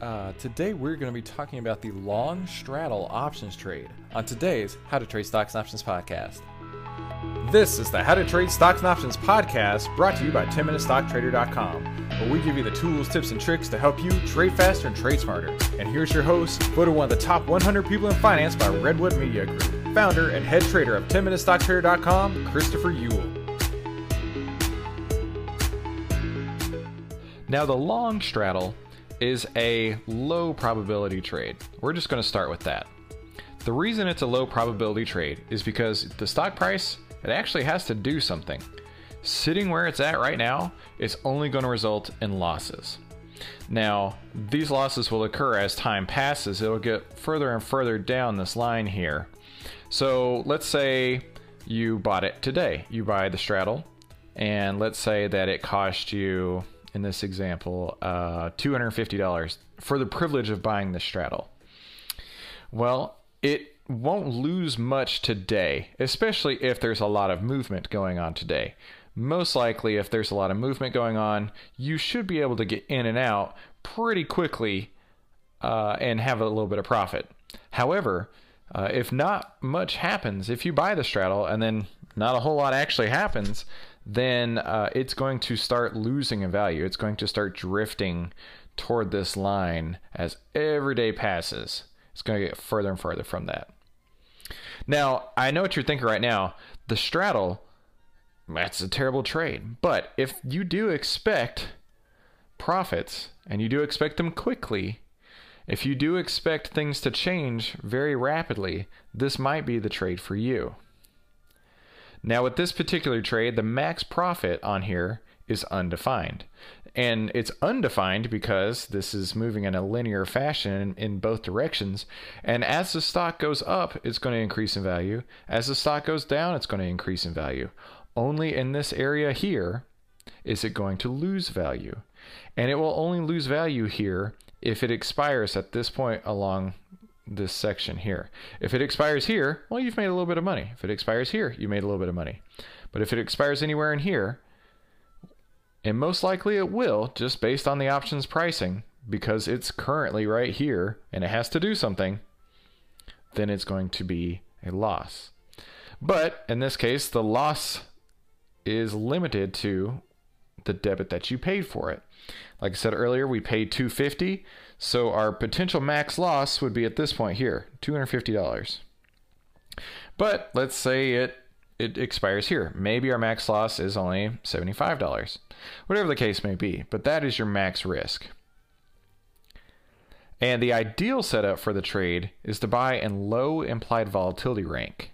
Uh, today we're going to be talking about the long straddle options trade on today's How to Trade Stocks and Options podcast. This is the How to Trade Stocks and Options podcast brought to you by 10MinuteStockTrader.com, where we give you the tools, tips, and tricks to help you trade faster and trade smarter. And here's your host, voted one of the top 100 people in finance by Redwood Media Group, founder and head trader of 10MinuteStockTrader.com, Christopher Uhl. Now, the long straddle is a low probability trade. We're just going to start with that. The reason it's a low probability trade is because the stock price it actually has to do something. Sitting where it's at right now is only going to result in losses. Now, these losses will occur as time passes. It'll get further and further down this line here. So, let's say you bought it today. You buy the straddle, and let's say that it cost you in this example, uh, $250 for the privilege of buying the straddle. Well, it won't lose much today, especially if there's a lot of movement going on today. Most likely, if there's a lot of movement going on, you should be able to get in and out pretty quickly uh, and have a little bit of profit. However, uh, if not much happens, if you buy the straddle and then not a whole lot actually happens, then uh, it's going to start losing in value. It's going to start drifting toward this line as every day passes. It's going to get further and further from that. Now, I know what you're thinking right now. The straddle, that's a terrible trade. But if you do expect profits and you do expect them quickly, if you do expect things to change very rapidly, this might be the trade for you. Now, with this particular trade, the max profit on here is undefined. And it's undefined because this is moving in a linear fashion in both directions. And as the stock goes up, it's going to increase in value. As the stock goes down, it's going to increase in value. Only in this area here is it going to lose value. And it will only lose value here if it expires at this point along this section here. If it expires here, well, you've made a little bit of money. If it expires here, you made a little bit of money. But if it expires anywhere in here, and most likely it will, just based on the options pricing, because it's currently right here and it has to do something, then it's going to be a loss. But in this case, the loss is limited to the debit that you paid for it. Like I said earlier, we paid 250 so our potential max loss would be at this point here, $250. But let's say it it expires here. Maybe our max loss is only $75. Whatever the case may be, but that is your max risk. And the ideal setup for the trade is to buy in low implied volatility rank.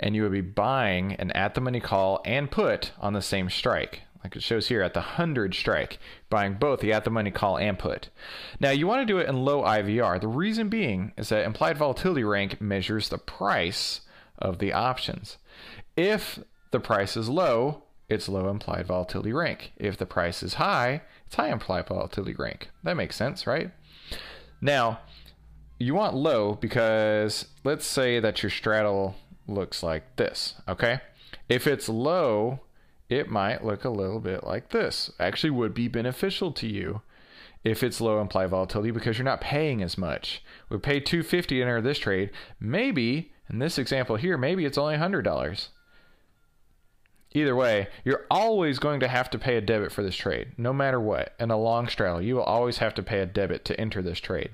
And you would be buying an at the money call and put on the same strike like it shows here at the 100 strike, buying both the at the money call and put. Now, you want to do it in low IVR. The reason being is that implied volatility rank measures the price of the options. If the price is low, it's low implied volatility rank. If the price is high, it's high implied volatility rank. That makes sense, right? Now, you want low because let's say that your straddle looks like this, okay? If it's low, it might look a little bit like this. Actually, would be beneficial to you if it's low implied volatility because you're not paying as much. We paid 250 to enter this trade. Maybe in this example here, maybe it's only $100. Either way, you're always going to have to pay a debit for this trade, no matter what. In a long straddle, you will always have to pay a debit to enter this trade.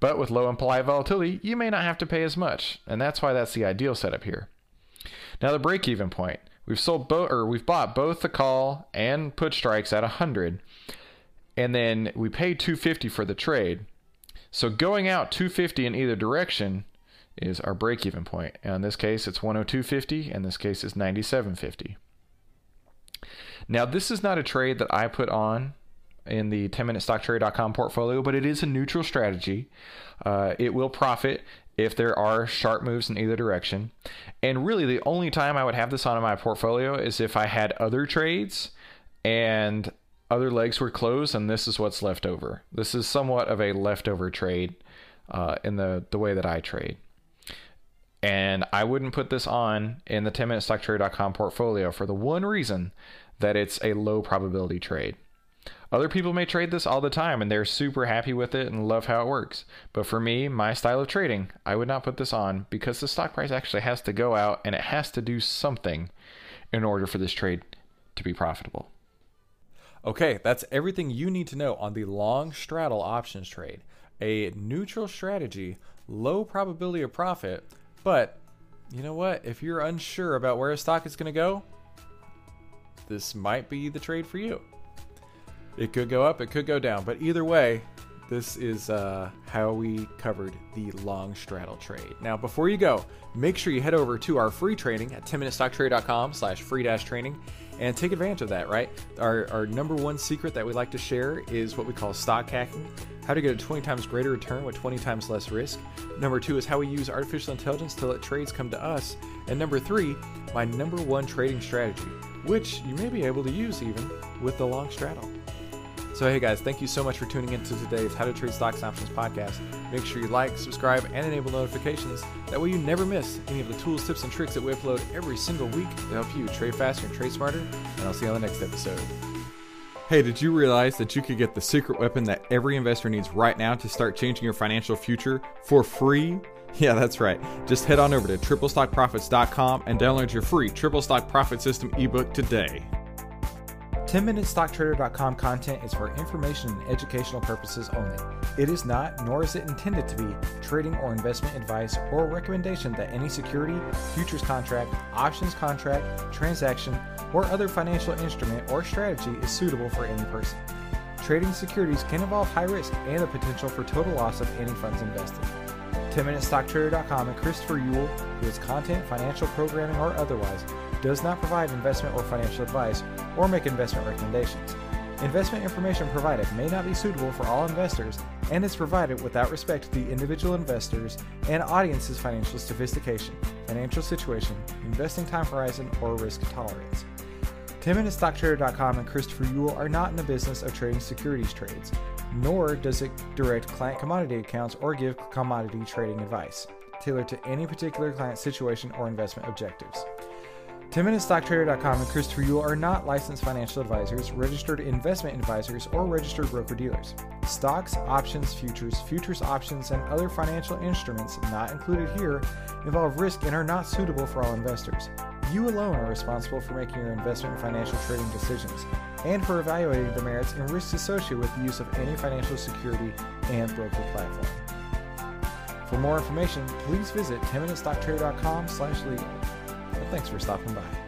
But with low implied volatility, you may not have to pay as much, and that's why that's the ideal setup here. Now the break even point. We've sold both, or we've bought both the call and put strikes at 100, and then we paid 250 for the trade. So going out 250 in either direction is our break-even point. And in this case, it's 102.50. In this case, it's 97.50. Now, this is not a trade that I put on in the 10minutestocktrader.com portfolio, but it is a neutral strategy. Uh, it will profit if there are sharp moves in either direction. And really, the only time I would have this on in my portfolio is if I had other trades and other legs were closed, and this is what's left over. This is somewhat of a leftover trade uh, in the, the way that I trade. And I wouldn't put this on in the 10minutestocktrader.com portfolio for the one reason that it's a low probability trade. Other people may trade this all the time and they're super happy with it and love how it works. But for me, my style of trading, I would not put this on because the stock price actually has to go out and it has to do something in order for this trade to be profitable. Okay, that's everything you need to know on the long straddle options trade. A neutral strategy, low probability of profit, but you know what? If you're unsure about where a stock is going to go, this might be the trade for you. It could go up, it could go down, but either way, this is uh, how we covered the long straddle trade. Now, before you go, make sure you head over to our free training at 10minutestocktrade.com slash free dash training and take advantage of that, right? Our, our number one secret that we like to share is what we call stock hacking how to get a 20 times greater return with 20 times less risk. Number two is how we use artificial intelligence to let trades come to us. And number three, my number one trading strategy, which you may be able to use even with the long straddle. So, hey guys, thank you so much for tuning in to today's How to Trade Stocks and Options podcast. Make sure you like, subscribe, and enable notifications. That way, you never miss any of the tools, tips, and tricks that we upload every single week to help you trade faster and trade smarter. And I'll see you on the next episode. Hey, did you realize that you could get the secret weapon that every investor needs right now to start changing your financial future for free? Yeah, that's right. Just head on over to triplestockprofits.com and download your free Triple Stock Profit System ebook today. 10MinuteStockTrader.com content is for information and educational purposes only. It is not, nor is it intended to be, trading or investment advice or recommendation that any security, futures contract, options contract, transaction, or other financial instrument or strategy is suitable for any person. Trading securities can involve high risk and the potential for total loss of any funds invested. 10MinuteStockTrader.com and Christopher Uhl, who is content, financial programming, or otherwise, does not provide investment or financial advice or make investment recommendations. Investment information provided may not be suitable for all investors and is provided without respect to the individual investors and audience's financial sophistication, financial situation, investing time horizon, or risk tolerance. 10MinuteStockTrader.com and Christopher Uhl are not in the business of trading securities trades, nor does it direct client commodity accounts or give commodity trading advice, tailored to any particular client situation or investment objectives. 10MinuteStockTrader.com and Christopher Uhl are not licensed financial advisors, registered investment advisors, or registered broker dealers. Stocks, options, futures, futures options, and other financial instruments not included here involve risk and are not suitable for all investors. You alone are responsible for making your investment and financial trading decisions and for evaluating the merits and risks associated with the use of any financial security and broker platform. For more information, please visit 10minutestocktrader.com slash legal. Thanks for stopping by.